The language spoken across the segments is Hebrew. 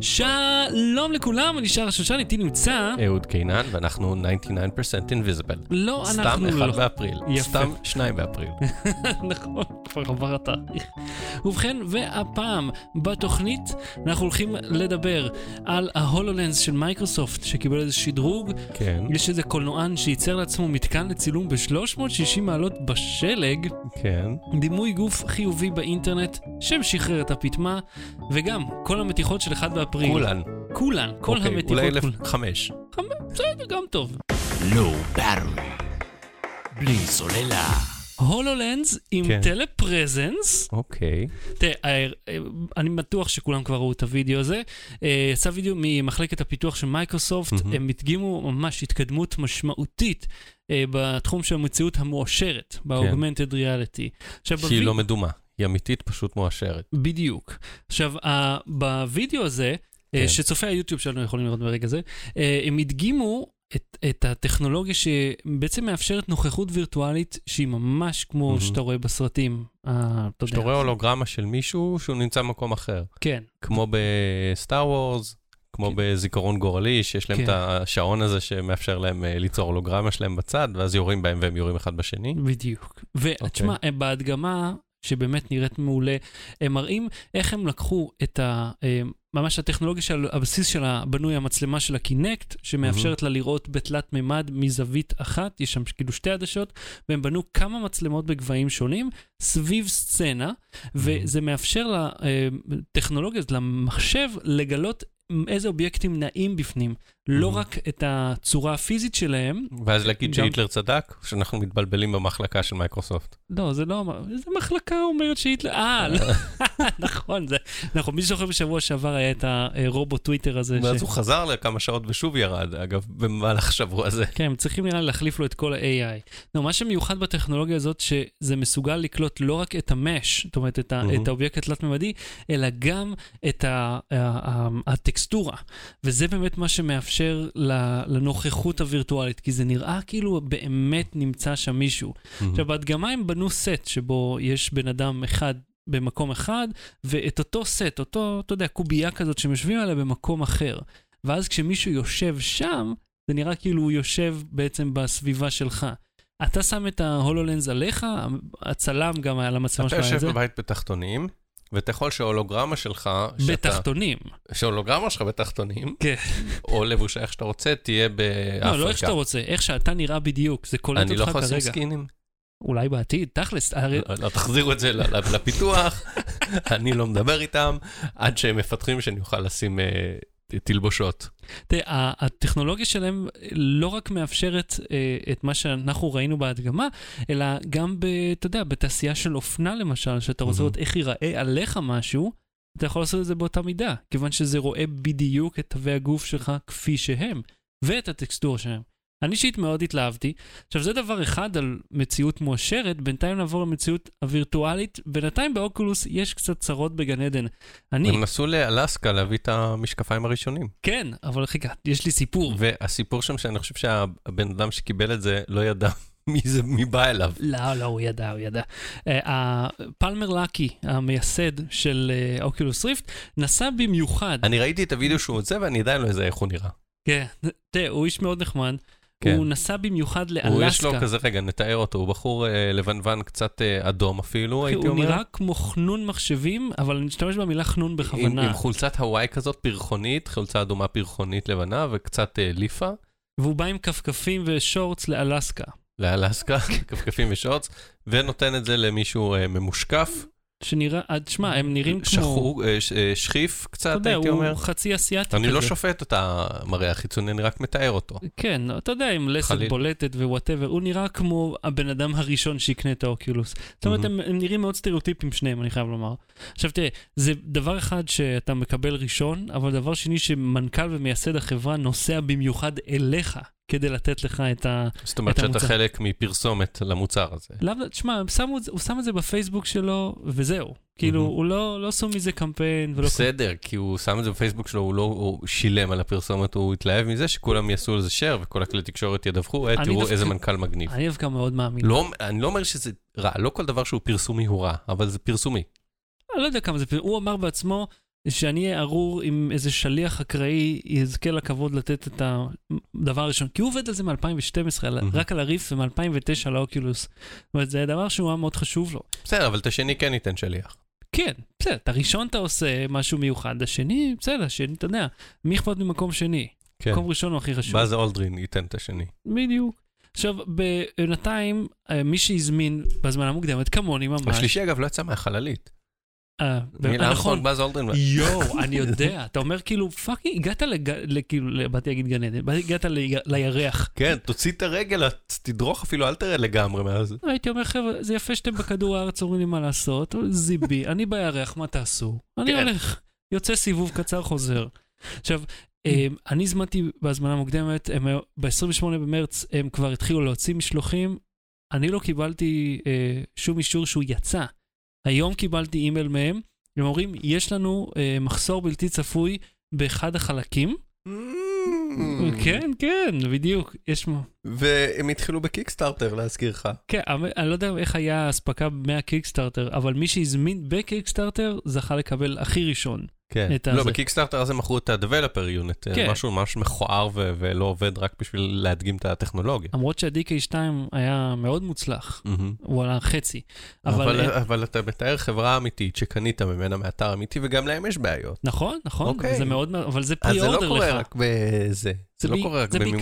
Shine. שלום לכולם, אני שר השושן, איתי נמצא... אהוד קינן, ואנחנו 99% invisible. לא, סתם אנחנו לא. באפריל. יפה. סתם שניים באפריל. נכון, כבר עבר התאריך. ובכן, והפעם בתוכנית אנחנו הולכים לדבר על ה HoloLens של מייקרוסופט שקיבל איזה שדרוג. כן, יש איזה קולנוען שייצר לעצמו מתקן לצילום ב-360 מעלות בשלג, כן. דימוי גוף חיובי באינטרנט שמשחרר את הפטמה, וגם כל המתיחות של 1 באפריל. כולן. כולן, כל אוקיי, המתיחות. אולי כולן. אלף חמש. בסדר, גם טוב. Low battery. בלי סוללה. HoloLens עם כן. telepresence. אוקיי. תראה, אה, אה, אני בטוח שכולם כבר ראו את הוידאו הזה. אה, יצא וידאו ממחלקת הפיתוח של מייקרוסופט, מהמם. הם הדגימו ממש התקדמות משמעותית בתחום של המציאות המועשרת, ב-augmented reality. עכשיו, שהיא בווי- לא מדומה. היא אמיתית, פשוט מואשרת. בדיוק. עכשיו, ה- בווידאו הזה, כן. שצופי היוטיוב שלנו יכולים לראות ברגע זה, אה, הם הדגימו את, את הטכנולוגיה שבעצם מאפשרת נוכחות וירטואלית שהיא ממש כמו מהמם. שאתה רואה בסרטים. אה, אתה שאתה יודע. רואה הולוגרמה של מישהו שהוא נמצא במקום אחר. כן, כמו בסטאר וורס, כמו כן. בזיכרון גורלי, שיש להם כן. את השעון הזה שמאפשר להם אה, ליצור הולוגרמה שלהם בצד, ואז יורים בהם והם יורים אחד בשני. בדיוק. אוקיי. ותשמע, הם בהדגמה, שבאמת נראית מעולה, הם מראים איך הם לקחו את ה... אה, ממש הטכנולוגיה של הבסיס שלה בנוי המצלמה של הקינקט, שמאפשרת לה לראות בתלת מימד מזווית אחת, יש שם כאילו שתי עדשות, והם בנו כמה מצלמות בגבהים שונים סביב סצנה, וזה מאפשר לטכנולוגיה הזאת, למחשב, לגלות איזה אובייקטים נעים בפנים, לא. רק את הצורה הפיזית שלהם, ואז להגיד שהיטלר צדק, שאנחנו מתבלבלים במחלקה של מייקרוסופט. לא, זה לא, איזה מחלקה אומרת שהיטלר, אה, לא, נכון, זה, נכון, מי זוכר בשבוע שעבר היה את הרובוט טוויטר הזה, ואז. הוא חזר לכמה שעות ושוב ירד, אגב, במהלך השבוע הזה. כן, הם צריכים נראה לי להחליף לו את כל ה-AI. לא, מה שמיוחד בטכנולוגיה הזאת, שזה מסוגל לקלוט לא רק את ה mesh, זאת אומרת, את, האובייקט התלת-ממדי, אלא גם את הטקסטורה. וזה באמת מה שמאפשר ל- לנוכחות הווירטואלית, כי זה נראה כאילו באמת נמצא שם מישהו. עכשיו, בהדגמה הם בנו סט שבו יש בן אדם אחד במקום אחד, ואת אותו סט, אותו, אתה יודע, קובייה כזאת שהם יושבים עליה במקום אחר. ואז כשמישהו יושב שם, זה נראה כאילו הוא יושב בעצם בסביבה שלך. אתה שם את ההולולנס עליך, הצלם גם היה למצלמה אתה שלו היה את יושב. בבית בתחתונים, ואתה יכול שההולוגרמה שלך, שאתה- בתחתונים. שההולוגרמה שלך בתחתונים, כן. או לבוש איך שאתה רוצה, תהיה באפריקה. לא, לא איך שאתה רוצה, איך שאתה נראה בדיוק, זה קולט אני לא אותך יכול לשים כרגע. סקינים. אולי בעתיד, תכלס, הרי לא, לא, תחזירו את זה לפיתוח, אני לא מדבר איתם, עד שהם מפתחים שאני אוכל לשים אה, תלבושות. תראה, הטכנולוגיה שלהם לא רק מאפשרת אה, את מה שאנחנו ראינו בהדגמה, אלא גם, ב, אתה יודע, בתעשייה של אופנה למשל, שאתה רוצה מהמם. לראות איך ייראה עליך משהו, אתה יכול לעשות את זה באותה מידה, כיוון שזה רואה בדיוק את תווי הגוף שלך כפי שהם, ואת הטקסטורה שלהם. אני אישית מאוד התלהבתי. עכשיו, זה דבר אחד על מציאות מואשרת, בינתיים נעבור למציאות הווירטואלית. בינתיים באוקולוס יש קצת צרות בגן עדן. אני, הם נסעו לאלסקה להביא את המשקפיים הראשונים. כן, אבל חיכה, יש לי סיפור. והסיפור שם שאני חושב שהבן אדם שקיבל את זה לא ידע מי זה, מי בא אליו. לא, לא, הוא ידע, הוא ידע. אה, פלמר לקי, המייסד של אה, אוקולוס ריפט, נסע במיוחד. אני ראיתי את הוידאו שהוא יוצא ואני עדיין לא יודע איך הוא נראה. כן, תראה, הוא איש מאוד נחמד. כן. הוא נסע במיוחד הוא יש לו לאלסקה. כזה, רגע, נתאר אותו, הוא בחור אה, לבנוון קצת אה, אדום אפילו, הייתי הוא אומר. נראה כמו חנון מחשבים, אבל אני משתמש במילה חנון עם, בכוונה. עם חולצת הוואי כזאת פרחונית, חולצה אדומה פרחונית לבנה וקצת אה, ליפה. והוא בא עם כפכפים ושורטס לאלסקה. לאלסקה, כפכפים ושורטס, ונותן את זה למישהו אה, ממושקף, שנראה, אה, תשמע, הם נראים כמו... שחור, אה, ש- אה, שחיף אתה קצת, יודע, הייתי אומר. הוא חצי אסיאתי כזה. אני לא שופט את המראה החיצוני, אני רק מתאר אותו. כן, אתה יודע, עם לסת חליל. בולטת ו whatever, הוא נראה כמו הבן אדם הראשון שיקנה את ה Oculus. זאת אומרת, הם, הם נראים מאוד סטריאוטיפים שניהם, אני חייב לומר. עכשיו תראה, זה דבר אחד שאתה מקבל ראשון, אבל דבר שני שמנכ"ל ומייסד החברה נוסע במיוחד אליך כדי לתת לך את ה... זאת אומרת את שאתה המוצר. חלק מפרסומת למוצר הזה. לאו, תשמע, הוא שם את זה בפייסבוק שלו, וזהו. כאילו, מהמם. הוא לא, לא עשו מזה קמפיין ולא... בסדר, כי הוא שם את זה בפייסבוק שלו, הוא לא הוא שילם על הפרסומת, הוא התלהב מזה שכולם יעשו לזה share וכל הכלי תקשורת ידווחו, אה, תראו דווקא- איזה מנכ"ל מגניב. אני דווקא מאוד מאמין. לא, אני לא אומר שזה רע, לא כל דבר שהוא פרסומי הוא רע, אבל זה פרסומי. אני לא יודע כמה זה, הוא אמר בעצמו, שאני אהיה ארור עם איזה שליח אקראי יזכה לכבוד לתת את הדבר הראשון. כי הוא עובד על זה מ-2012, מהמם. רק על הריף ומ-2009 על האוקולוס. זאת אומרת, זה דבר שהוא היה מאוד חשוב לו. בסדר, אבל את השני כן ניתן שליח. כן, בסדר, את הראשון אתה עושה משהו מיוחד, השני, בסדר, השני, אתה יודע, מי אכפת ממקום שני? כן. מקום ראשון הוא הכי חשוב. באז אולדרין ייתן את השני. בדיוק. עכשיו, בינתיים, אה, מי שהזמין בהזמנה המוקדמת, כמוני ממש... השלישי אגב לא יצא מהחללית. אה, ניל נכון. ארמסטרונג, באז אולדרין. יואו, אני יודע, אתה אומר כאילו, fucking, הגעת לג... ל- כאילו, ל- באתי להגיד גן עדן, הגעת לירח. כן, תוציא את הרגל, תדרוך אפילו, אל תרד לגמרי מאז. הייתי אומר, חבר'ה, זה יפה שאתם בכדור הארץ אומרים לי מה לעשות, זיבי, אני בירח, מה תעשו? אני כן. הולך, יוצא סיבוב קצר, חוזר. עכשיו, אה, אני הזמנתי בהזמנה מוקדמת, ב-28 במרץ הם כבר התחילו להוציא משלוחים, אני לא קיבלתי אה, שום אישור שהוא יצא. היום קיבלתי אימייל מהם, הם אומרים, יש לנו אה, מחסור בלתי צפוי באחד החלקים. Mm. כן, כן, בדיוק, יש... והם התחילו בקיקסטארטר, להזכירך. כן, אבל אני לא יודע איך היה האספקה מהקיקסטארטר, אבל מי שהזמין בקיקסטארטר זכה לקבל הכי ראשון. כן. את לא. בקיקסטארטר אז הם מכרו את ה-Developer Unit, כן. משהו ממש מכוער ו- ולא עובד רק בשביל להדגים את הטכנולוגיה. למרות שה-DK2 היה מאוד מוצלח, מהמם. הוא עלה חצי. אבל, אבל... אה, אבל אתה מתאר חברה אמיתית שקנית ממנה מאתר אמיתי, וגם להם יש בעיות. נכון, נכון, אוקיי. זה מאוד, אבל זה אז זה לא פרי-אורדר קורה לך. רק בזה. זה לא בי- קורה רק זה במימון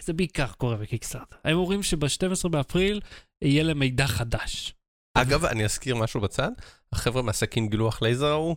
זה בעיקר קורה בקיקסטארטר. הם אומרים שב-12 באפריל יהיה להם מידע חדש. אגב, אני אזכיר משהו בצד, החבר'ה מהסכין גילוח לייזר ההוא,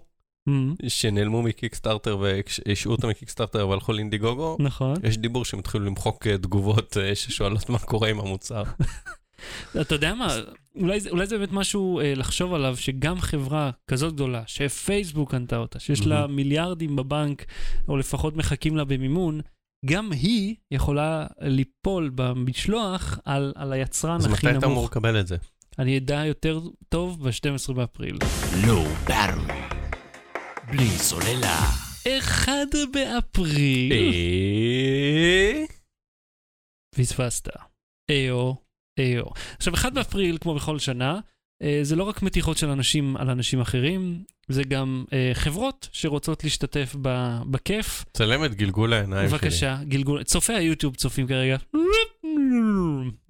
שנעלמו מקיקסטארטר והשעו אותם מקיקסטארטר והלכו לאינדיגוגו, נכון. יש דיבור שהם התחילו למחוק אה, תגובות אה, ששואלות מה קורה עם המוצר. אתה יודע מה, אולי זה, אולי זה באמת משהו אה, לחשוב עליו, שגם חברה כזאת גדולה, שפייסבוק קנתה אותה, שיש לה מהמם. מיליארדים בבנק, או לפחות מחכים לה במימון, גם היא יכולה ליפול במשלוח על, על היצרן אז הכי מתי אתה אמור נמוך. לקבל את זה? אני אדע יותר טוב ב-12 באפריל. low battery. בלי סוללה. 1 באפריל, אה? פספסת. איו, איו. עכשיו, 1 באפריל, כמו בכל שנה, אה, זה לא רק מתיחות של אנשים על אנשים אחרים, זה גם אה, חברות שרוצות להשתתף ב- בכיף. צלם את גלגול העיניים שלי. בבקשה, גלגול, צופי היוטיוב צופים כרגע.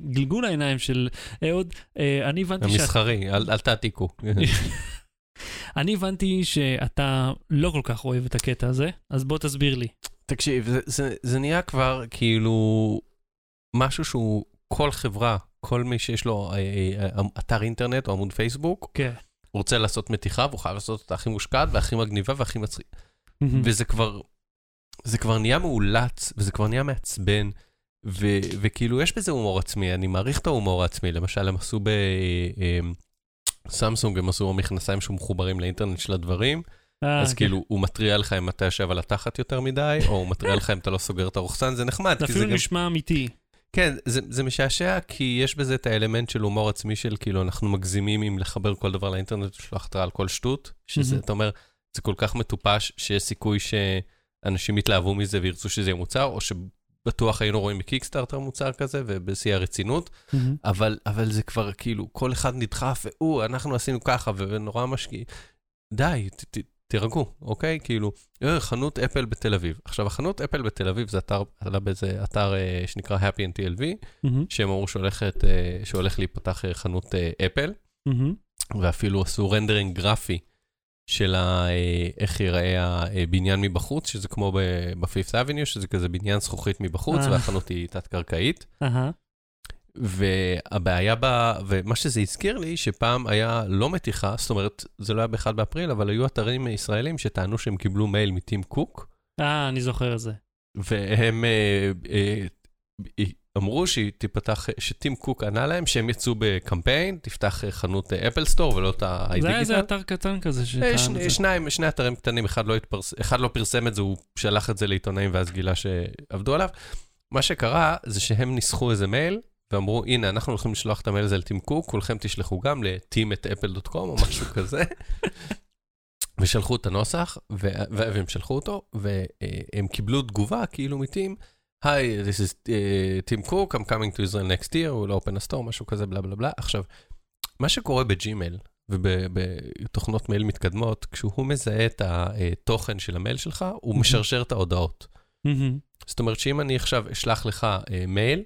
גלגול העיניים של אהוד, אה, אני הבנתי שאת... המסחרי, אל אל תעתיקו. אני הבנתי שאתה לא כל כך אוהב את הקטע הזה, אז בוא תסביר לי. תקשיב, זה- זה- זה נהיה כבר כאילו משהו שהוא כל חברה, כל מי שיש לו אה, אה, אה, אתר אינטרנט או עמוד פייסבוק, כן. רוצה לעשות מתיחה והוא חייב לעשות אותה הכי מושקעת והכי מגניבה והכי מצחיק. וזה כבר, זה כבר נהיה מאולץ וזה כבר נהיה מעצבן. ו- וכאילו יש בזה הומור עצמי, אני מעריך את ההומור העצמי, למשל הם עשו בסמסונג, הם עשו מכנסיים שמחוברים לאינטרנט של הדברים, אה, אז כן. כאילו הוא מתריע לך אם אתה יושב על התחת יותר מדי, או הוא מתריע לך אם אתה לא סוגר את הרוחצן, זה נחמד, זה אפילו. נשמע אמיתי. כן, זה, זה משעשע, כי יש בזה את האלמנט של הומור עצמי של כאילו אנחנו מגזימים עם לחבר כל דבר לאינטרנט ולשלוח התראה על כל שטות, שזה. אתה אומר, זה כל כך מטופש שיש סיכוי שאנשים יתלהבו מזה וירצו שזה יהיה מוצר, או שבטוח היינו רואים בקיקסטארטר מוצר כזה ובשיא הרצינות, אבל, אבל זה כבר כאילו, כל אחד נדחף, והוא, אנחנו עשינו ככה, ונורא משקיע. די, ת, ת, תירגעו, אוקיי? כאילו, אה, חנות אפל בתל אביב. עכשיו, החנות אפל בתל אביב זה אתר, עלה באיזה אתר אה, שנקרא Happy and TLV, מהמם, שהם אמרו שהולכת, אה, שהולך להיפתח אה, חנות אה, אפל, מהמם. ואפילו עשו rendering גרפי של ה, אה, איך ייראה הבניין מבחוץ, שזה כמו ב-Fifth Avenue, שזה כזה בניין זכוכית מבחוץ, אה. והחנות היא תת-קרקעית. והבעיה בה, ומה שזה הזכיר לי, שפעם היה לא מתיחה, זאת אומרת, זה לא היה ב-1 באפריל, אבל היו אתרים ישראלים שטענו שהם קיבלו מייל מטים קוק, אה, אני זוכר את זה. והם אה, אה, אה, אמרו שהיא תיפתח, שטים קוק ענה להם שהם יצאו בקמפיין, תפתח אה, חנות אפל סטור ולא את זה היה ה-iDigital. איזה אתר קטן כזה אה, שטען ש- את זה. שניים, שני אתרים קטנים, אחד לא, התפרס, אחד לא פרסם את זה, הוא שלח את זה לעיתונאים ואז גילה שעבדו עליו. מה שקרה זה שהם ניסחו איזה מייל ואמרו, הנה, אנחנו הולכים לשלוח את המייל הזה לטים קוק, כולכם תשלחו גם ל-team@apple.com או משהו כזה. ושלחו את הנוסח, ו- והם שלחו אותו, והם קיבלו תגובה כאילו מטים, Hi, this is uh, Tim Cook, I'm coming to Israel next year, we'll open a store, משהו כזה, בלה בלה בלה. עכשיו, מה שקורה בג'ימייל, ובתוכנות מייל מתקדמות, כשהוא מזהה את התוכן של המייל שלך, הוא משרשר את ההודעות. מהמם. זאת אומרת שאם אני עכשיו אשלח לך אה, מייל,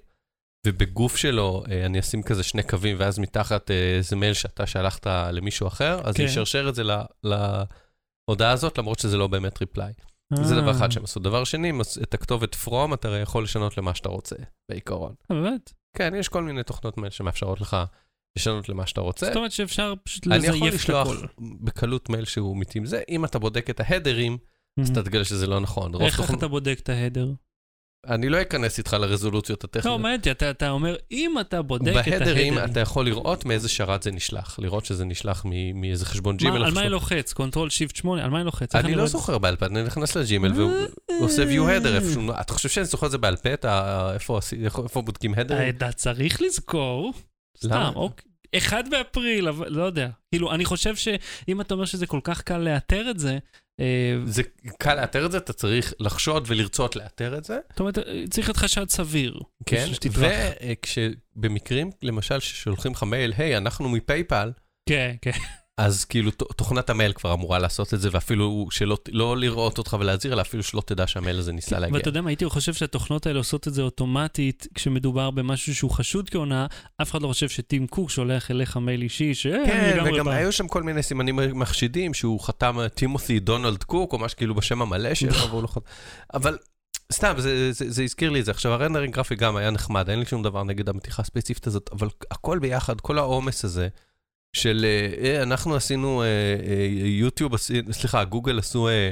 ובגוף שלו אה, אני אשים כזה שני קווים, ואז מתחת אה, איזה מייל שאתה שלחת למישהו אחר, אז כן. אני אשרשר את זה להודעה הזאת, למרות שזה לא באמת reply. זה דבר אה, אחד שהם עשו. דבר שני, את הכתובת פרום אתה הרי יכול לשנות למה שאתה רוצה, בעיקרון. אה, באמת? כן, יש כל מיני תוכנות מייל שמאפשרות לך לשנות למה שאתה רוצה. זאת אומרת שאפשר פשוט אני יכול לזייף את לשלוח הכל. בקלות מייל שהוא מתאים זה, אם אתה בודק את ההדרים, אז אתה תגלה שזה לא נכון. איך אתה בודק את ההדר? אני לא אכנס איתך לרזולוציות לא, הטכניות. מעניין אותי, אתה אתה אומר, אם אתה בודק את בהדרים ההדר... אתה יכול לראות מאיזה שרת זה נשלח, לראות שזה נשלח מאיזה חשבון Gmail. על מה אני לוחץ? Control Shift 8? על מה אני לוחץ? אני לא זוכר בעל פה, אני נכנס ל-Gmail והוא אה. view header איפשהו. אתה חושב שאני זוכר את זה בעל פה? איפה בודקים זה? הדר? אתה צריך לזכור. סתם? אוקיי. אחד באפריל, אבל לא יודע. כאילו, אני חושב שאם אתה אומר שזה כל כך קל לאתר את זה, אה, זה קל לאתר את זה, אתה צריך לחשוד ולרצות לאתר את זה. זאת אומרת, צריך להיות חשד סביר. כן. וכשבמקרים, למשל, ששולחים לך מייל, היי, אנחנו מ-PayPal, כן, כן. אז כאילו תוכנת המייל כבר אמורה לעשות את זה, ואפילו שלא לא לראות אותך ולהזהיר, אלא אפילו שלא תדע שהמייל הזה ניסה להגיע. ואתה יודע מה, הייתי חושב שהתוכנות האלה עושות את זה אוטומטית כשמדובר במשהו שהוא חשוד כהונאה, אף אחד לא חושב שטים קוק שולח אליך מייל אישי, ש... "אה, כן, וגם בא." היו שם כל מיני סימנים מחשידים, שהוא חתם אה, טימות'י דונלד קוק, או משהו כאילו בשם המלא שלו, והוא לא חתם. אבל סתם, זה, זה, זה הזכיר לי את זה. עכשיו, הרנדרינג גרפי גם היה נחמד, אין לי שום דבר נגד המתיחה הספציפית הזאת, אבל הכל ביחד, כל העומס הזה, של אה, אה, אנחנו עשינו, אה, אה, יוטיוב, סליחה, גוגל עשו אה,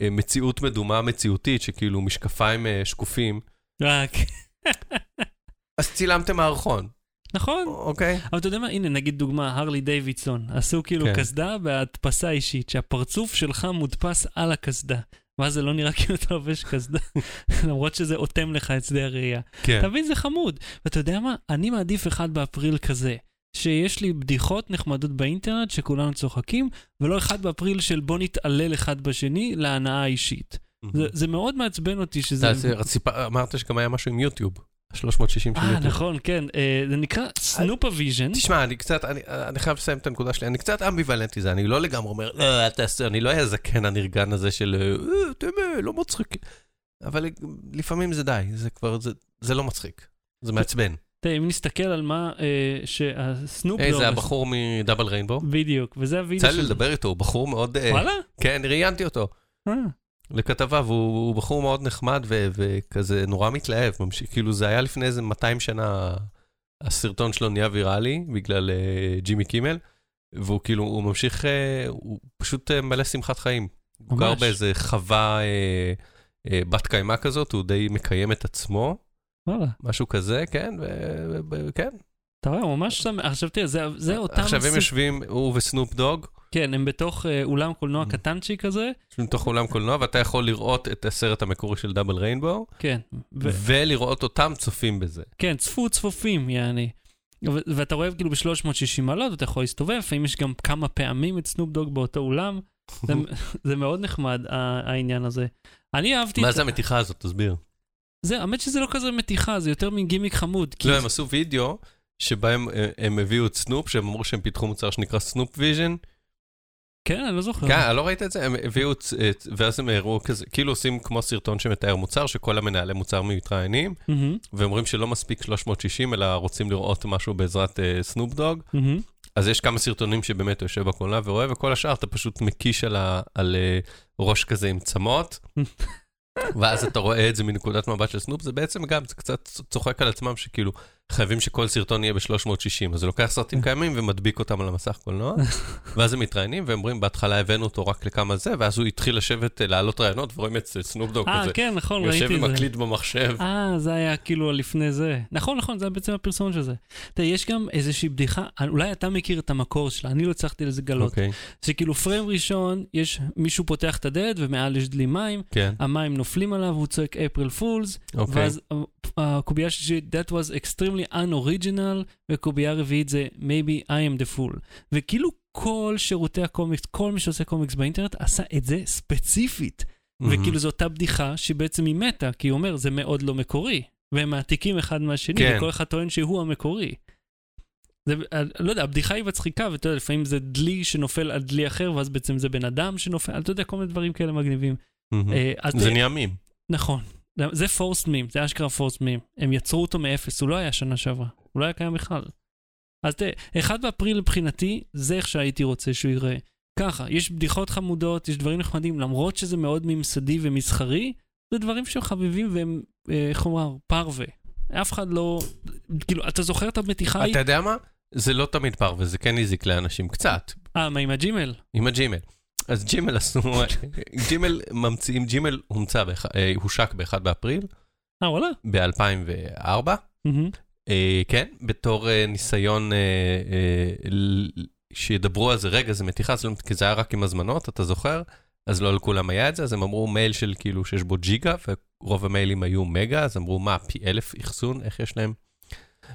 אה, מציאות מדומה מציאותית, שכאילו משקפיים אה, שקופים, רק, אז צילמתם מערכון, נכון. אוקיי? אבל אתה יודע מה, הנה נגיד דוגמה, הרלי דיווידסון, עשו כאילו כן. קסדה בהדפסה אישית, שהפרצוף שלך מודפס על הקסדה. ואז זה לא נראה כאילו אתה לובש קסדה, למרות שזה אוטם לך את שדה הראייה. כן. אתה מבין, זה חמוד. ואתה יודע מה, אני מעדיף אחד באפריל כזה, שיש לי בדיחות נחמדות באינטרנט שכולנו צוחקים, ולא אחד באפריל של בוא נתעלל אחד בשני להנאה אישית. זה, זה מאוד מעצבן אותי שזה... זה- אמרת שגם היה משהו עם יוטיוב, 360 של אה, יוטיוב. נכון, כן. אה, זה נקרא SnoopaVision. תשמע, אני קצת, אני, אני חייב לסיים את הנקודה שלי, אני קצת אמביוולנטי זה, אני לא לגמרי אומר, לא, אל תעשה, אני לא הזקן הנרגן הזה של, אה, תראה, לא מצחיק. אבל לפעמים זה די, זה כבר, זה, זה לא מצחיק, זה מעצבן. תראה, אם נסתכל על מה אה, שהסנופ דוג... זה הבחור מדאבל ריינבו, בדיוק, וזה הוידאו יצא לי לדבר איתו, הוא בחור מאוד, אה, וואלה? כן, ראיינתי אותו אה, לכתבה, והוא הוא בחור מאוד נחמד ו- וכזה נורא מתלהב, ממשיך, כאילו זה היה לפני איזה 200 שנה, הסרטון שלו נהיה ויראלי בגלל אה, ג'ימי קימל, והוא כאילו, הוא ממשיך, אה, הוא פשוט אה, מלא שמחת חיים. הוא גר ממש. באיזה חווה אה, אה, בת קיימא כזאת, הוא די מקיים את עצמו, וואלה. משהו כזה, כן, כן. אתה רואה, ממש שמח. עכשיו תראה, זה- זה אותם... עכשיו הם יושבים, הוא וסנופ דוג, כן, הם בתוך אה, אולם קולנוע Mm. קטנצ'י כזה. יושבים בתוך אולם קולנוע, ואתה יכול לראות את הסרט המקורי של דאבל ריינבו, כן. ו- ולראות אותם צופים בזה. כן, צפו צפופים, יעני. ו- ואתה רואה כאילו ב-360 מעלות, אתה יכול להסתובב, לפעמים יש גם כמה פעמים את סנופ דוג באותו אולם. זה- זה מאוד נחמד, ה- העניין הזה. אני אהבתי מה את זה המתיחה הזאת? תסביר. זה, האמת שזה לא כזה מתיחה, זה יותר מין גימיק חמוד. לא, הם עשו וידאו שבהם אה, הם הביאו את סנופ, שהם אמרו שהם פיתחו מוצר שנקרא SnoopaVision. כן, אני לא זוכר. כן, לא ראית את זה? הם הביאו את, ואז הם הראו כזה, כאילו עושים כמו סרטון שמתאר מוצר, שכל המנהלי מוצר מתראיינים, מהמם, ואומרים שלא מספיק 360, אלא רוצים לראות משהו בעזרת אה, סנופ דוג. מהמם. אז יש כמה סרטונים שבאמת יושב בקולנוע ורואה, וכל השאר אתה פשוט מקיש על, ה, על אה, ראש כזה עם צמות, ואז אתה רואה את זה מנקודת מבט של סנופ, זה בעצם גם, זה קצת צוחק על עצמם שכאילו חייבים שכל סרטון יהיה ב-360, אז זה לוקח סרטים קיימים ומדביק אותם על המסך קולנוע, ואז הם מתראיינים ואומרים, בהתחלה הבאנו אותו רק לכמה זה, ואז הוא התחיל לשבת, אה, להעלות רעיונות, ורואים את סנופ דוג אה, כזה, כן, נכון, יושב ראיתי את זה. ומקליט במחשב. אה, זה היה כאילו לפני זה. נכון, נכון, זה היה בעצם הפרסום של זה. תראה, יש גם איזושהי בדיחה, אולי אתה מכיר את המקור שלה, אני לא הצלחתי לגלות. אוקיי, שכאילו פריים ראשון, יש מישהו פותח את הדלת ומעל יש דלי מים, כן, המים נופלים עליו, הוא צועק אפריל פולס, אוקיי. ואז אה, הקובייה השלישית, that was extremely unoriginal, וקובייה רביעית זה maybe I am the fool. וכאילו כל שירותי הקומיקס, כל מי שעושה קומיקס באינטרנט עשה את זה ספציפית. מהמם. וכאילו זו אותה בדיחה שבעצם היא מתה, כי הוא אומר, זה מאוד לא מקורי. והם מעתיקים אחד מהשני, כן. וכל אחד טוען שהוא המקורי. זה, אה, לא יודע, הבדיחה היא מצחיקה, ואתה יודע, לפעמים זה דלי שנופל על דלי אחר, ואז בעצם זה בן אדם שנופל, אתה יודע, כל מיני דברים כאלה מגניבים. אה, אז זה נהיה מים. נכון. זה פורסט מים, זה אשכרה פורסט מים. הם יצרו אותו מאפס, הוא לא היה שנה שעברה, הוא לא היה קיים בכלל. אז תראה, 1 באפריל מבחינתי, זה איך שהייתי רוצה שהוא ייראה. ככה, יש בדיחות חמודות, יש דברים נחמדים, למרות שזה מאוד ממסדי ומסחרי, זה דברים שחביבים והם, אה, איך אומר, פרווה. אף אחד לא, כאילו, אתה זוכר את המתיחה ההיא? אתה יודע מה? זה לא תמיד פרווה, זה כן הזיק לאנשים קצת, אה, מה עם הג'ימל? עם הג'ימל. אז ג'ימל עשו, ג'ימל ממציאים, ג'ימל הומצא, אה, הושק ב-1 באפריל, אה, וואלה? ב-2004. מהמם. אה, כן, בתור אה, ניסיון שידברו על זה, רגע, זה מתיחה, לא- כי זה היה רק עם הזמנות, אתה זוכר? אז לא לכולם היה את זה, אז הם אמרו מייל של כאילו שיש בו ג'יגה, ורוב המיילים היו מגה, אז אמרו, מה, פי אלף אחסון, איך יש להם?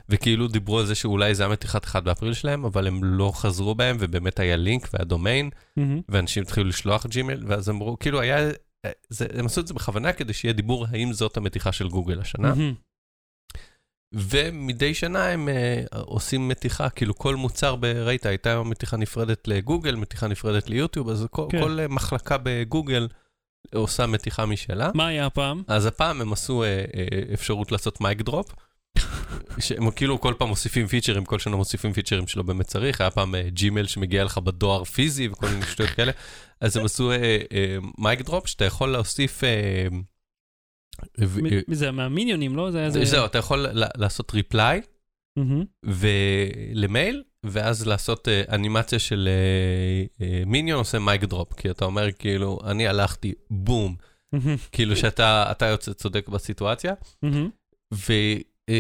וכאילו דיברו על זה שאולי זה המתיחת 1 באפריל שלהם, אבל הם לא חזרו בהם, ובאמת היה לינק והיה דומיין, מהמם. ואנשים התחילו לשלוח Gmail, ואז אמרו, כאילו היה, אה, זה, הם עשו את זה בכוונה כדי שיהיה דיבור האם זאת המתיחה של גוגל השנה. מהמם. ומדי שנה הם uh, עושים מתיחה, כאילו כל מוצר, ב- ראית, הייתה מתיחה נפרדת לגוגל, מתיחה נפרדת ליוטיוב, אז כל, כן. כל uh, מחלקה בגוגל עושה מתיחה משלה. מה היה הפעם? אז הפעם הם עשו uh, uh, אפשרות לעשות mic drop. שהם כאילו כל פעם מוסיפים פיצ'רים, כל שנה מוסיפים פיצ'רים שלא באמת צריך, היה פעם Gmail שמגיע לך בדואר פיזי וכל מיני שטויות כאלה, אז הם עשו mic drop שאתה יכול להוסיף, אה, זה, מהמיניונים, לא? זה היה זה... זהו, אתה יכול לעשות reply. למייל, ואז לעשות אה, אנימציה של אה, אה, מיניון עושה mic drop, כי אתה אומר כאילו, אני הלכתי, בום. כאילו שאתה אתה יוצא צודק בסיטואציה, מהמם.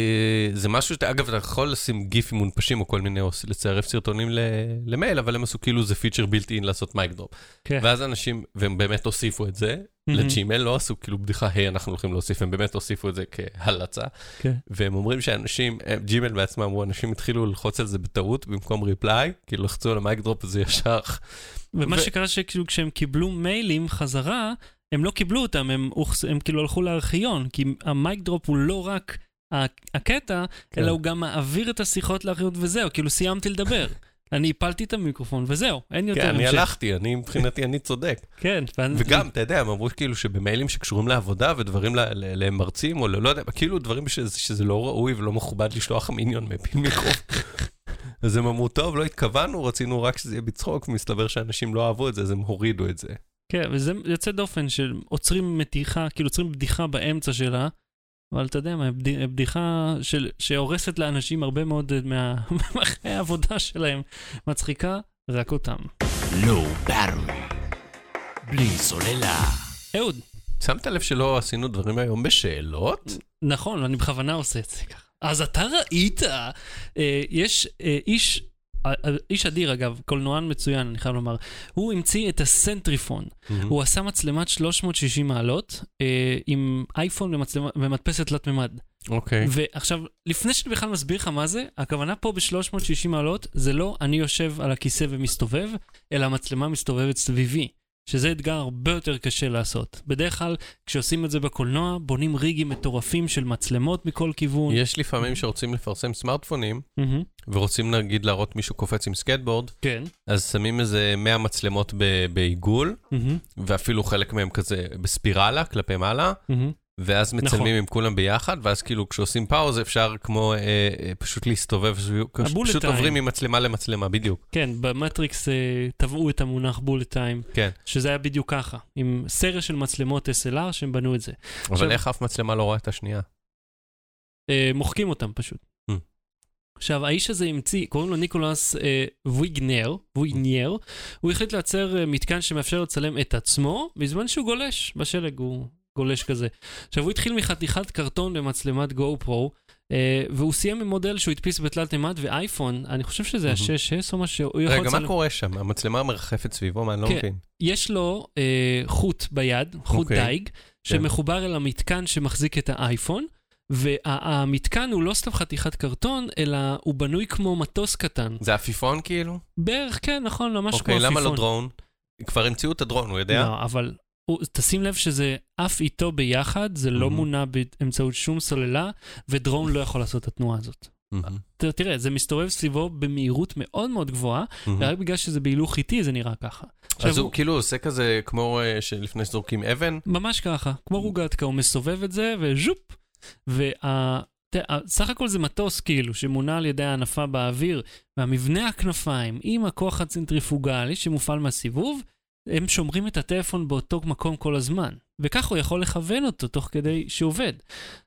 וזה משהו שאתה, אגב, אתה יכול לשים גיפים מונפשים או כל מיני, או לצרף סרטונים ל- למייל, אבל הם עשו כאילו זה פיצ'ר בלתי אין לעשות mic drop. כן. ואז אנשים, והם באמת הוסיפו את זה, מהמם. ל-Gmail, לא עשו כאילו בדיחה, היי, אנחנו הולכים להוסיף, הם באמת הוסיפו את זה כהלצה. כן. והם אומרים שאנשים, הם- Gmail בעצמם אמרו, אנשים התחילו ללחוץ על זה בטעות במקום reply, כאילו לחצו על ה-mic drop וזה ישר. ומה שקרה שכאילו כשהם קיבלו מיילים חזרה, הם לא קיבלו אותם, הם, הוכס- הם כאילו הלכו לארכיון, כי המייק דרופ הוא לא רק הקטע, כן. אלא הוא גם מעביר את השיחות לארכיון וזהו, כאילו סיימתי לדבר. אני הפלתי את המיקרופון וזהו, אין יותר כן, אני המשך. הלכתי, אני מבחינתי, אני צודק. כן, וגם, אתה יודע, הם אמרו כאילו שבמיילים שקשורים לעבודה ודברים למרצים, או לא יודע, כאילו דברים שזה שזה לא ראוי ולא מכובד לשלוח מיניון מפיל מיקרופון. אז הם אמרו, טוב, לא התכוונו, רצינו רק שזה יהיה בצחוק, ומסתבר שאנשים לא אהבו את זה, אז הם הורידו את זה. כן, וזה יוצא דופן של עוצרים מתיחה, כאילו עוצרים בדיחה באמצע שלה, אבל אתה יודע מה, בדי- בדיחה של, שהורסת לאנשים הרבה מאוד מה- מהחיי העבודה שלהם, מצחיקה רק אותם. Low Battery. בלי סוללה. אהוד, שמת לב שלא עשינו דברים היום בשאלות? נכון, אני בכוונה עושה את זה ככה. אז אתה ראית, אה, יש אה, איש, אה, אה, איש אדיר אגב, קולנוען מצוין, אני חייב לומר, הוא המציא את הסנטריפון. הוא עשה מצלמת 360 מעלות אה, עם אייפון ומצלמה- ומדפסת תלת מימד. אוקיי. ועכשיו, לפני שאני בכלל מסביר לך מה זה, הכוונה פה ב-360 מעלות, זה לא אני יושב על הכיסא ומסתובב, אלא המצלמה מסתובבת סביבי. שזה אתגר הרבה יותר קשה לעשות. בדרך כלל, כשעושים את זה בקולנוע, בונים rig-ים מטורפים של מצלמות מכל כיוון. יש לפעמים שרוצים לפרסם סמארטפונים, מהמם, ורוצים נגיד להראות מישהו קופץ עם סקטבורד, כן. אז שמים איזה 100 מצלמות ב- בעיגול, מהמם, ואפילו חלק מהם כזה בספירלה כלפי מעלה, מהמם. ואז מצלמים נכון. עם כולם ביחד, ואז כאילו כשעושים pause אפשר כמו אה, אה, פשוט להסתובב, פשוט time. עוברים ממצלמה למצלמה, בדיוק. כן, במטריקס אה, טבעו את המונח בולט טיים, כן. שזה היה בדיוק ככה, עם סריה של מצלמות SLR שהם בנו את זה. אבל עכשיו- איך אף מצלמה לא רואה את השנייה? אה, מוחקים אותם פשוט. Hmm. עכשיו, האיש הזה המציא, קוראים לו ניקולס אה, וויגנר, וויגנר, הוא החליט לייצר אה, מתקן שמאפשר לצלם את עצמו, בזמן שהוא גולש בשלג, הוא גולש כזה. עכשיו, הוא התחיל מחתיכת קרטון במצלמת גו פרו, אה, והוא סיים עם מודל שהוא הדפיס בתלת מימד ואייפון, אני חושב שזה מהמם. ה-6S או משהו, הוא יכול רגע, מה. קורה שם? המצלמה מרחפת סביבו? מה, אני לא כן. מבין. יש לו אה, חוט ביד, חוט אוקיי. דייג, שמחובר אל המתקן שמחזיק את האייפון, והמתקן הוא לא סתם חתיכת קרטון, אלא הוא בנוי כמו מטוס קטן. זה עפיפון כאילו? בערך, כן, נכון, ממש כמו אוקיי, עפיפון. למה לא דרון? כבר המציאו את הדרון, הוא יודע? לא, אבל הוא, תשים לב שזה עף איתו ביחד, זה לא מהמם. מונע באמצעות שום סוללה, ודרון לא יכול לעשות את התנועה הזאת. ת- תראה, זה מסתובב סביבו במהירות מאוד מאוד גבוהה, מהמם. ורק בגלל שזה בהילוך איטי זה נראה ככה. אז עכשיו, הוא כאילו עושה כזה כמו אה, שלפני שזורקים אבן, ממש ככה, כמו רוגטקה, הוא מסובב את זה וז'ופ. וסך הכל זה מטוס כאילו, שמונע על ידי ההנפה באוויר, והמבנה הכנפיים עם הכוח הצנטריפוגלי שמופעל מהסיבוב, הם שומרים את הטלפון באותו מקום כל הזמן. וכך הוא יכול לכוון אותו תוך כדי שהוא עובד.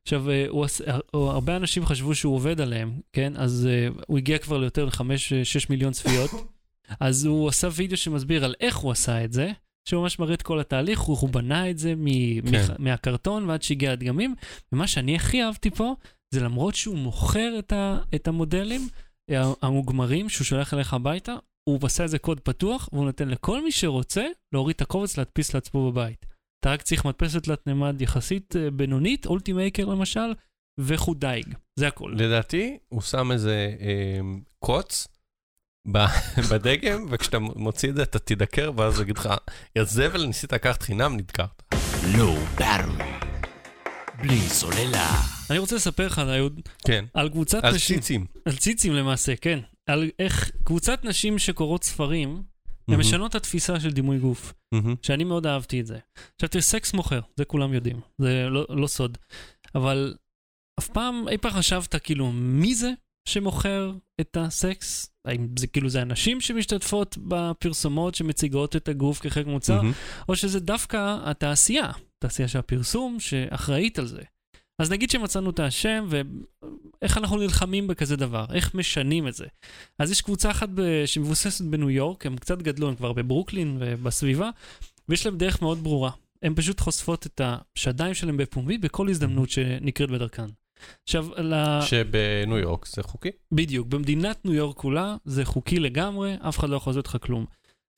עכשיו, אה, הוא, אה, הרבה אנשים חשבו שהוא עובד עליהם, כן? אז uh, הוא הגיע כבר ליותר מ-5-6 מיליון צפיות. אז הוא עשה וידאו שמסביר על איך הוא עשה את זה, שהוא ממש מראה את כל התהליך, הוא, הוא בנה את זה מ- כן. מח- מהקרטון ועד שהגיע הדגמים. ומה שאני הכי אהבתי פה, זה למרות שהוא מוכר את, ה, את המודלים המוגמרים שהוא שולח אליך הביתה, הוא עשה איזה קוד פתוח, והוא נותן לכל מי שרוצה להוריד את הקובץ להדפיס לעצמו בבית. אתה רק צריך מדפסת תלת מימד יחסית אה, בינונית, אולטימייקר למשל, וחוט דייג. זה הכל. לדעתי הוא שם איזה אה, קוץ בדגם, וכשאתה מוציא את זה אתה תדקר, ואז הוא יגיד לך, יא זבל, ניסית לקחת חינם, נדקרת. Low Battery. בלי סוללה. אני רוצה לספר לך, יהוד, כן, על קבוצת על נשים... ציצים. על ציצים למעשה, כן. על איך קבוצת נשים שקוראות ספרים, הן. משנות את התפיסה של דימוי גוף. שאני מאוד אהבתי את זה. עכשיו תראה, סקס מוכר, זה כולם יודעים, זה לא, לא סוד. אבל אף פעם, אי פעם חשבת כאילו, מי זה שמוכר את הסקס? האם זה כאילו זה הנשים שמשתתפות בפרסומות שמציגות את הגוף כחלק מוצר. או שזה דווקא התעשייה, תעשייה של הפרסום שאחראית על זה. אז נגיד שמצאנו את השם, ואיך אנחנו נלחמים בכזה דבר, איך משנים את זה. אז יש קבוצה אחת ב... שמבוססת בניו יורק, הם קצת גדלו, הם כבר בברוקלין ובסביבה, ויש להם דרך מאוד ברורה. הן פשוט חושפות את השדיים שלהם בפומבי בכל הזדמנות שנקרית בדרכן. עכשיו, ל... שבניו יורק זה חוקי. בדיוק, במדינת ניו יורק כולה זה חוקי לגמרי, אף אחד לא יכול לעשות לך כלום.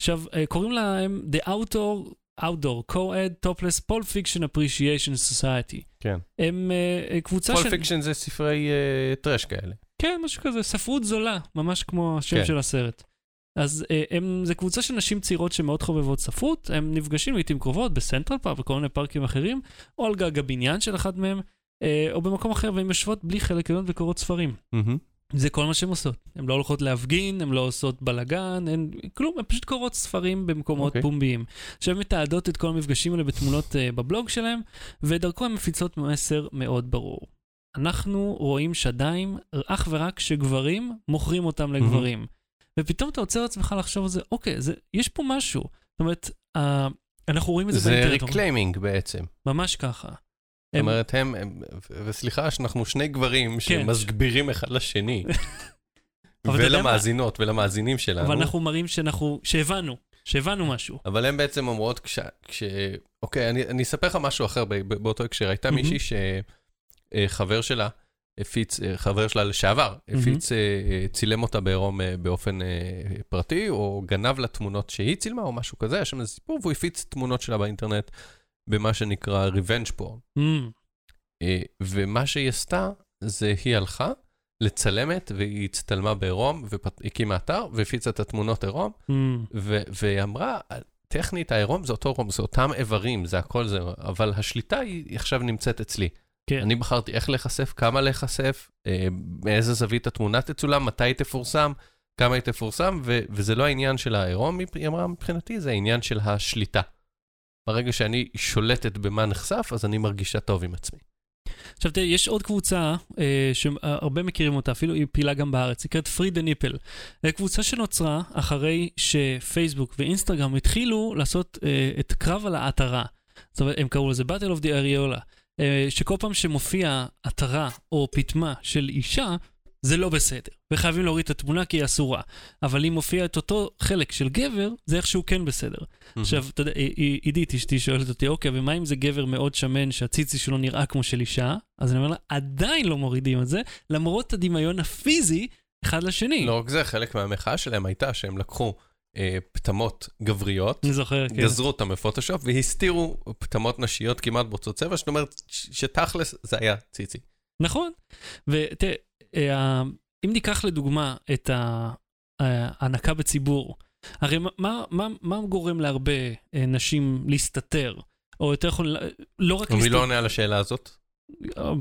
עכשיו, אה, קוראים להם The Outdoor, Outdoor Co-Ed Topless Pulp Fiction Appreciation Society. כן. הם אה, קבוצה Pulp של... Fiction זה ספרי אה, טרש כאלה. כן, משהו כזה, ספרות זולה, ממש כמו השם כן. של הסרט. אז אה, הם, זה קבוצה של נשים צעירות שמאוד חובבות ספרות, הם נפגשים לעיתים קרובות בסנטרל פארק וכל מיני פארקים אחרים, או על גג הבניין של אחד מהם, אה, או במקום אחר, והן יושבות בלי חלק עליון וקוראות ספרים. מהמם. זה כל מה שהן עושות. הן לא הולכות להפגין, הן לא עושות בלאגן, הן כלום, הן פשוט קוראות ספרים במקומות אוקיי. פומביים. עכשיו הן מתעדות את כל המפגשים האלה בתמונות uh, בבלוג שלהם, ודרכו הן מפיצות מסר מאוד ברור. אנחנו רואים שדיים אך ורק כשגברים מוכרים אותם לגברים. ופתאום אתה עוצר לעצמך לחשוב על זה, אוקיי, זה, יש פה משהו. זאת אומרת, אה, אנחנו רואים את זה, זה באינטרנט, reclaiming בעצם. ממש ככה. זאת אומרת, הם, וסליחה שאנחנו שני גברים אחד לשני, כן. אתה יודע מה? ולמאזינות ולמאזינים שלנו, אבל אנחנו מראים שאנחנו, שהבנו, שהבנו משהו. אבל הן בעצם אומרות, כש... כש... אוקיי, אני, אני אספר לך משהו אחר ב- ב- באותו הקשר. הייתה. מישהי שחבר שלה הפיץ, חבר שלה לשעבר, הפיץ, אה, אה, צילם אותה בעירום אה, באופן פרטי, או גנב לה תמונות שהיא צילמה, או משהו כזה, היה שם איזה סיפור, והוא הפיץ תמונות שלה באינטרנט במה שנקרא revenge porn. Mm, אה, ומה שהיא עשתה, זה היא הלכה לצלמת, והיא הצטלמה בעירום, והקימה אתר, והפיצה את התמונות עירום, mm. והיא אמרה, טכנית העירום זה אותו עירום, זה אותם איברים, זה הכל זה, אבל השליטה היא היא עכשיו נמצאת אצלי. כן. אני בחרתי איך להיחשף, כמה להיחשף, אה, מאיזה זווית התמונה תצולם, מתי היא תפורסם, כמה היא תפורסם, ו- וזה לא העניין של העירום, היא אמרה, מבחינתי זה העניין של השליטה. ברגע שאני שולטת במה נחשף, אז אני מרגישה טוב עם עצמי. עכשיו תראה, יש עוד קבוצה אה, שהרבה מכירים אותה, אפילו היא פעילה גם בארץ, היא נקראת פרי דה ניפל. זו קבוצה שנוצרה אחרי שפייסבוק ואינסטגרם התחילו לעשות אה, את קרב על העטרה. זאת אומרת, הם קראו לזה Battle of the Areola, אה, שכל פעם שמופיע עטרה או פטמה של אישה, זה לא בסדר, וחייבים להוריד את התמונה כי היא אסורה. אבל אם מופיע את אותו חלק של גבר, זה איכשהו כן בסדר. עכשיו, אתה יודע, עידית אשתי שואלת אותי, אוקיי, ומה אם זה גבר מאוד שמן שהציצי שלו נראה כמו של אישה? אז אני אומר לה, עדיין לא מורידים את זה, למרות הדמיון הפיזי אחד לשני. לא רק זה, חלק מהמחאה שלהם הייתה שהם לקחו אה, פטמות גבריות, זוכר, כן. גזרו אותם בפוטושופ והסתירו פטמות נשיות כמעט באותו צבע, זאת אומרת שתכלס זה היה ציצי. נכון. ותראה, אה, אם ניקח לדוגמה את ה- ההנקה בציבור, הרי מה- מה, מה, מה גורם להרבה אה, נשים להסתתר? או יותר נכון, לא רק ומי לא עונה על השאלה הזאת?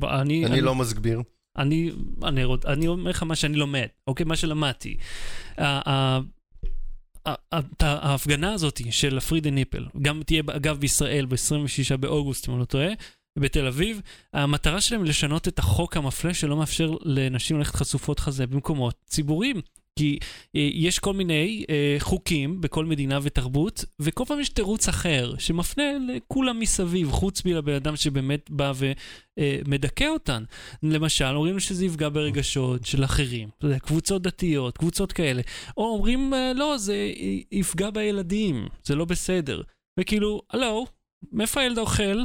אני, אני לא מסביר. אני, אני, אני אומר לך מה שאני לומד, אוקיי? מה שלמדתי. ההפגנה הזאת של הפרידה ניפל, גם תהיה אגב בישראל ב-26 באוגוסט, אם אני לא טועה, בתל אביב, המטרה שלהם לשנות את החוק המפלה שלא מאפשר לנשים ללכת חשופות חזה במקומות ציבוריים. כי אה, יש כל מיני אה, חוקים בכל מדינה ותרבות, וכל פעם יש תירוץ אחר שמפנה לכולם מסביב, חוץ מלבן אדם שבאמת בא ומדכא אותן. למשל, אומרים שזה יפגע ברגשות של אחרים, קבוצות דתיות, קבוצות כאלה. או אומרים, אה, לא, זה יפגע בילדים, זה לא בסדר. וכאילו, הלו, מאיפה הילד אוכל?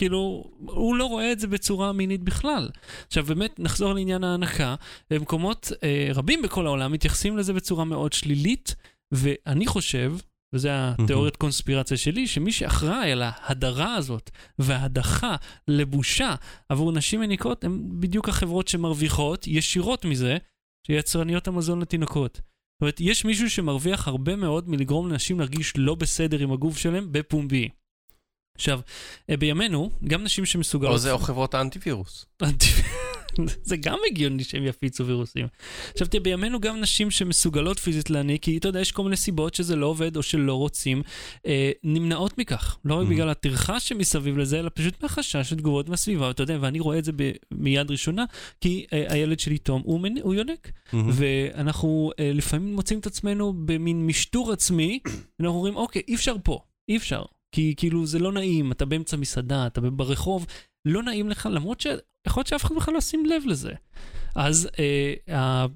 כאילו, הוא לא רואה את זה בצורה מינית בכלל. עכשיו, באמת, נחזור לעניין ההנקה. במקומות אה, רבים בכל העולם מתייחסים לזה בצורה מאוד שלילית, ואני חושב, וזו התיאוריית קונספירציה שלי, שמי שאחראי על ההדרה הזאת וההדחה לבושה עבור נשים מניקות, הן בדיוק החברות שמרוויחות ישירות מזה, שיצרניות המזון לתינוקות. זאת אומרת, יש מישהו שמרוויח הרבה מאוד מלגרום לנשים להרגיש לא בסדר עם הגוף שלהם בפומבי. עכשיו, אה, בימינו, גם נשים שמסוגלות... או זה או חברות האנטיווירוס. אנטי- זה גם הגיוני שהם יפיצו וירוסים. עכשיו תראה, בימינו גם נשים שמסוגלות פיזית להניק, כי אתה יודע, יש כל מיני סיבות שזה לא עובד או שלא רוצים, אה, נמנעות מכך. לא רק Mhm. בגלל הטרחה שמסביב לזה, אלא פשוט מהחשש של תגובות מהסביבה, אתה יודע, ואני רואה את זה ב- מיד ראשונה, כי אה, הילד שלי תום הוא, מנ... הוא יונק. מהמם. ואנחנו אה, לפעמים מוצאים את עצמנו במין משטור עצמי, ואנחנו אומרים, אוקיי, אי אפשר פה, אי אפשר. כי כאילו זה לא נעים, אתה באמצע מסעדה, אתה ברחוב, לא נעים לך, למרות שיכול להיות שאף אחד בכלל לא ישים לב לזה. אז אה, ה...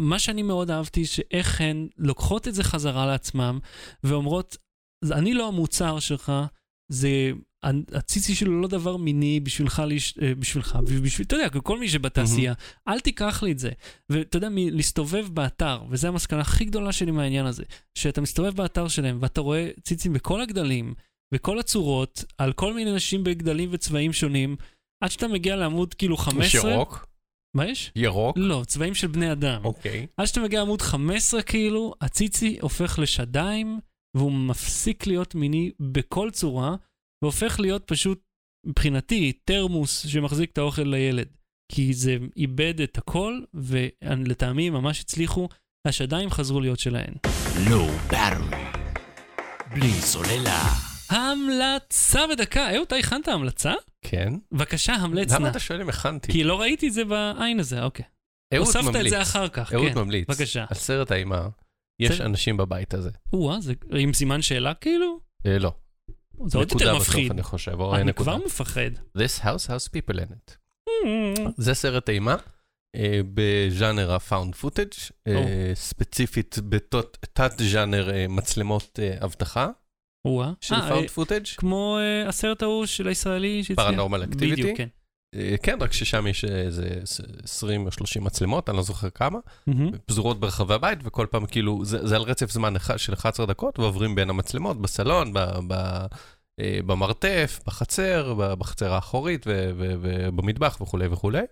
מה שאני מאוד אהבתי, שאיך הן לוקחות את זה חזרה לעצמם, ואומרות, "זה- אני לא המוצר שלך, זה... הציצי שלו לא דבר מיני בשבילך. אה, בשבילך, בשביל, אתה יודע, כל מי שבתעשייה, אל תיקח לי את זה. ואתה יודע, מ- להסתובב באתר, וזו המסקנה הכי גדולה שלי מהעניין הזה, שאתה מסתובב באתר שלהם ואתה רואה ציצים בכל הגדלים, בכל הצורות, על כל מיני נשים בגדלים וצבעים שונים, עד שאתה מגיע לעמוד כאילו 15... יש ירוק? מה יש? ירוק? לא, צבעים של בני אדם. אוקיי. עד שאתה מגיע לעמוד 15 כאילו, הציצי הופך לשדיים, והוא מפסיק להיות מיני בכל צורה, והופך להיות פשוט, מבחינתי, תרמוס שמחזיק את האוכל לילד. כי זה איבד את הכל, ולטעמי ממש הצליחו, השדיים חזרו להיות שלהן. Low Battery. בלי סוללה. המלצה בדקה. אהוד, אתה הכנת המלצה? כן. בבקשה, המלץ למה נא. אתה שואל אם הכנתי? כי לא ראיתי את זה בעין הזה, אוקיי. אהוד הוספת את ממליץ. זה אחר כך, אהוד כן. ממליץ. בבקשה. על סרט האימה, יש אנשים בבית הזה. או-אה, זה עם סימן שאלה כאילו? אה, לא. זה עוד יותר מפחיד. אני חושב, או אני. כבר מפחד. This house has people in it. זה סרט אימה אה, בז'אנר ה-found footage, אה, או. ספציפית בתת-ז'אנר אה, מצלמות אבטחה. של found footage. כמו הסרט ההוא של הישראלי שהצליח. פרנורמל אקטיביטי. בדיוק, כן. אה, כן, רק ששם יש אה, איזה 20 או 30 מצלמות, אני לא זוכר כמה. פזורות ברחבי הבית, וכל פעם כאילו, זה, זה על רצף זמן של 11 דקות, ועוברים בין המצלמות, בסלון, ב, ב, אה, במרתף, בחצר, בחצר האחורית, ובמטבח וכולי וכולי.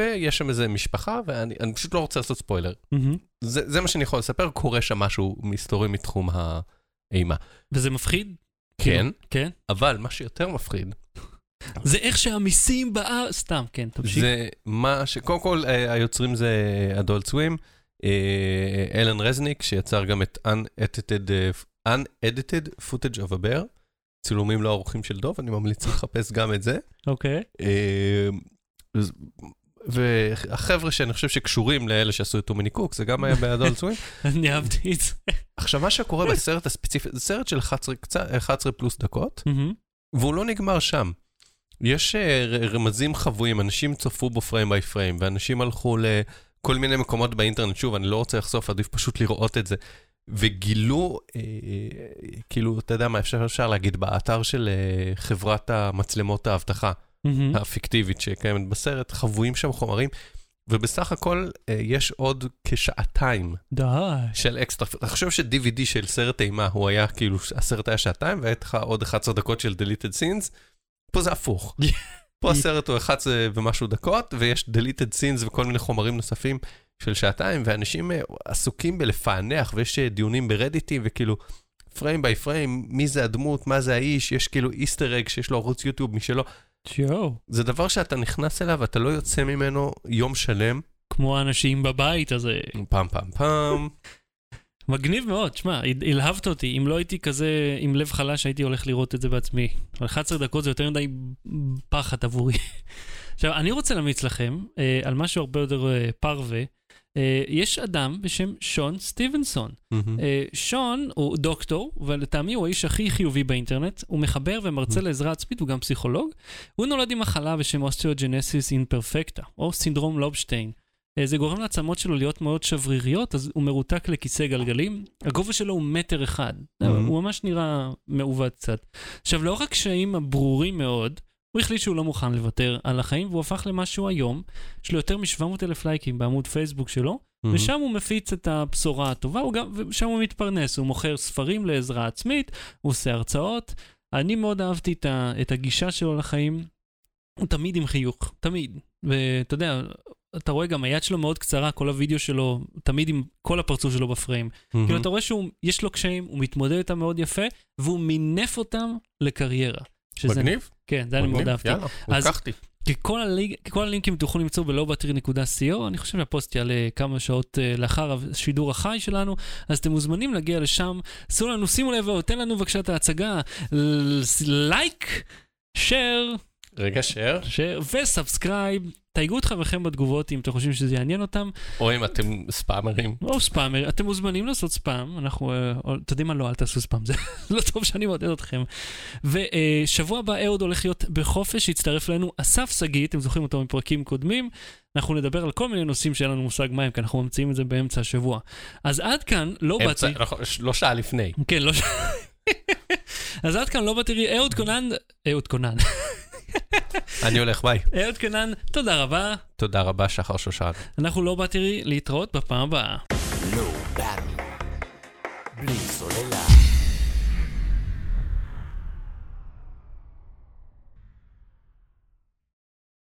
ויש שם איזה משפחה, ואני אני פשוט לא רוצה לעשות ספוילר. זה, זה מה שאני יכול לספר, קורה שם משהו מסתורי מתחום האימה. וזה מפחיד? כן, כן? אבל מה שיותר מפחיד, זה איך שהמיסים בארץ... סתם, כן, תמשיך. זה מה ש... קודם כל, אה, היוצרים זה אדולט סווים, אלן רזניק, שיצר גם את Unedited, אה, Unedited Footage of a Bear, צילומים לא ערוכים של דוב, אני ממליץ לחפש גם את זה. אוקיי. אה, והחבר'ה שאני חושב שקשורים לאלה שעשו את טומיני קוק, זה גם היה באדולט סווים. אני אהבתי את זה. עכשיו, מה שקורה בסרט הספציפי, זה סרט של 11, קצת- 11 פלוס דקות. והוא לא נגמר שם. יש אה, רמזים חבויים, אנשים צפו בו פריים ביי פריים, ואנשים הלכו לכל מיני מקומות באינטרנט, שוב, אני לא רוצה לחשוף, עדיף פשוט לראות את זה. וגילו, אה, כאילו, אתה יודע מה אפשר, אפשר להגיד, באתר של אה, חברת המצלמות האבטחה מהמם. הפיקטיבית שקיימת בסרט, חבויים שם חומרים, ובסך הכל אה, יש עוד כשעתיים די. של אקסטרה, חושב ש-DVD של סרט אימה, הוא היה כאילו, הסרט היה שעתיים, והיה לך עוד 11 דקות של deleted scenes, פה זה הפוך. פה הסרט הוא 11 ומשהו דקות, ויש deleted scenes וכל מיני חומרים נוספים של שעתיים, ואנשים אה, עסוקים בלפענח, ויש אה, דיונים ברדיטים, וכאילו, פריים ביי פריים, מי זה הדמות, מה זה האיש, יש כאילו איסטר אג שיש לו ערוץ יוטיוב משלו. זה דבר שאתה נכנס אליו ואתה לא יוצא ממנו יום שלם, כמו האנשים בבית הזה. פעם פעם פעם. מגניב מאוד, שמע, הלהבת אותי. אם לא הייתי כזה עם לב חלש, הייתי הולך לראות את זה בעצמי. אבל 11 דקות זה יותר מדי פחד עבורי. עכשיו, אני רוצה להמליץ לכם אה, על משהו הרבה יותר אה, פרווה. אה, יש אדם בשם שון סטיבנסון. מהמם. אה, שון הוא דוקטור, ולטעמי הוא האיש הכי חיובי באינטרנט. הוא מחבר ומרצה לעזרה עצמית, הוא גם פסיכולוג. הוא נולד עם מחלה בשם osteogenesis imperfecta, או סינדרום לובשטיין. אה, זה גורם לעצמות שלו להיות מאוד שבריריות, אז הוא מרותק לכיסא גלגלים. הגובה שלו הוא מטר אחד. Mhm. הוא ממש נראה מעוות קצת. עכשיו, לאור הקשיים הברורים מאוד, הוא החליט שהוא לא מוכן לוותר על החיים, והוא הפך למה שהוא היום. יש לו יותר מ-700 אלף לייקים בעמוד פייסבוק שלו, מהמם. ושם הוא מפיץ את הבשורה הטובה, הוא גם, ושם הוא מתפרנס, הוא מוכר ספרים לעזרה עצמית, הוא עושה הרצאות. אני מאוד אהבתי את, ה, את הגישה שלו לחיים. הוא תמיד עם חיוך, תמיד. ואתה יודע, אתה רואה גם היד שלו מאוד קצרה, כל הוידאו שלו, תמיד עם כל הפרצוף שלו בפריים. מהמם. כאילו, אתה רואה שיש לו קשיים, הוא מתמודד איתם מאוד יפה, והוא מינף אותם לקריירה. שזה- מגניב? כן, זה אני מאוד מגניב, אהבתי. יאללה, אז- לקחתי. כי כל, הליג, כל הלינקים תוכלו למצוא בלובטרי.co, אני חושב שהפוסט יעלה כמה שעות אה, לאחר השידור החי שלנו, אז אתם מוזמנים להגיע לשם. עשו לנו, שימו לב, תן לנו בבקשה את ההצגה, לייק, share, רגע, שער. share ו subscribe. תייגו את חבריכם בתגובות אם אתם חושבים שזה יעניין אותם, או אם אתם ספאמרים. או ספאמר, אתם מוזמנים לעשות ספאם, אנחנו, אה, אתם יודעים מה, לא, אל תעשו ספאם, זה לא טוב שאני מעודד אתכם. ושבוע הבא אהוד הולך להיות בחופש, יצטרף אלינו אסף שגיא, אתם זוכרים אותו מפרקים קודמים, אנחנו נדבר על כל מיני נושאים שאין לנו מושג מה הם, כי אנחנו ממציאים את זה באמצע השבוע. אז עד כאן, לא באתי, נכון, לא שעה לפני. כן, לא ש... אז עד כאן, לא באתי, אהוד קונן, אהוד קונן, אני הולך, ביי. אהוד קונן, תודה רבה, תודה רבה, שחר שושן. אנחנו לא באתי להתראות בפעם הבאה. בלי סוללה.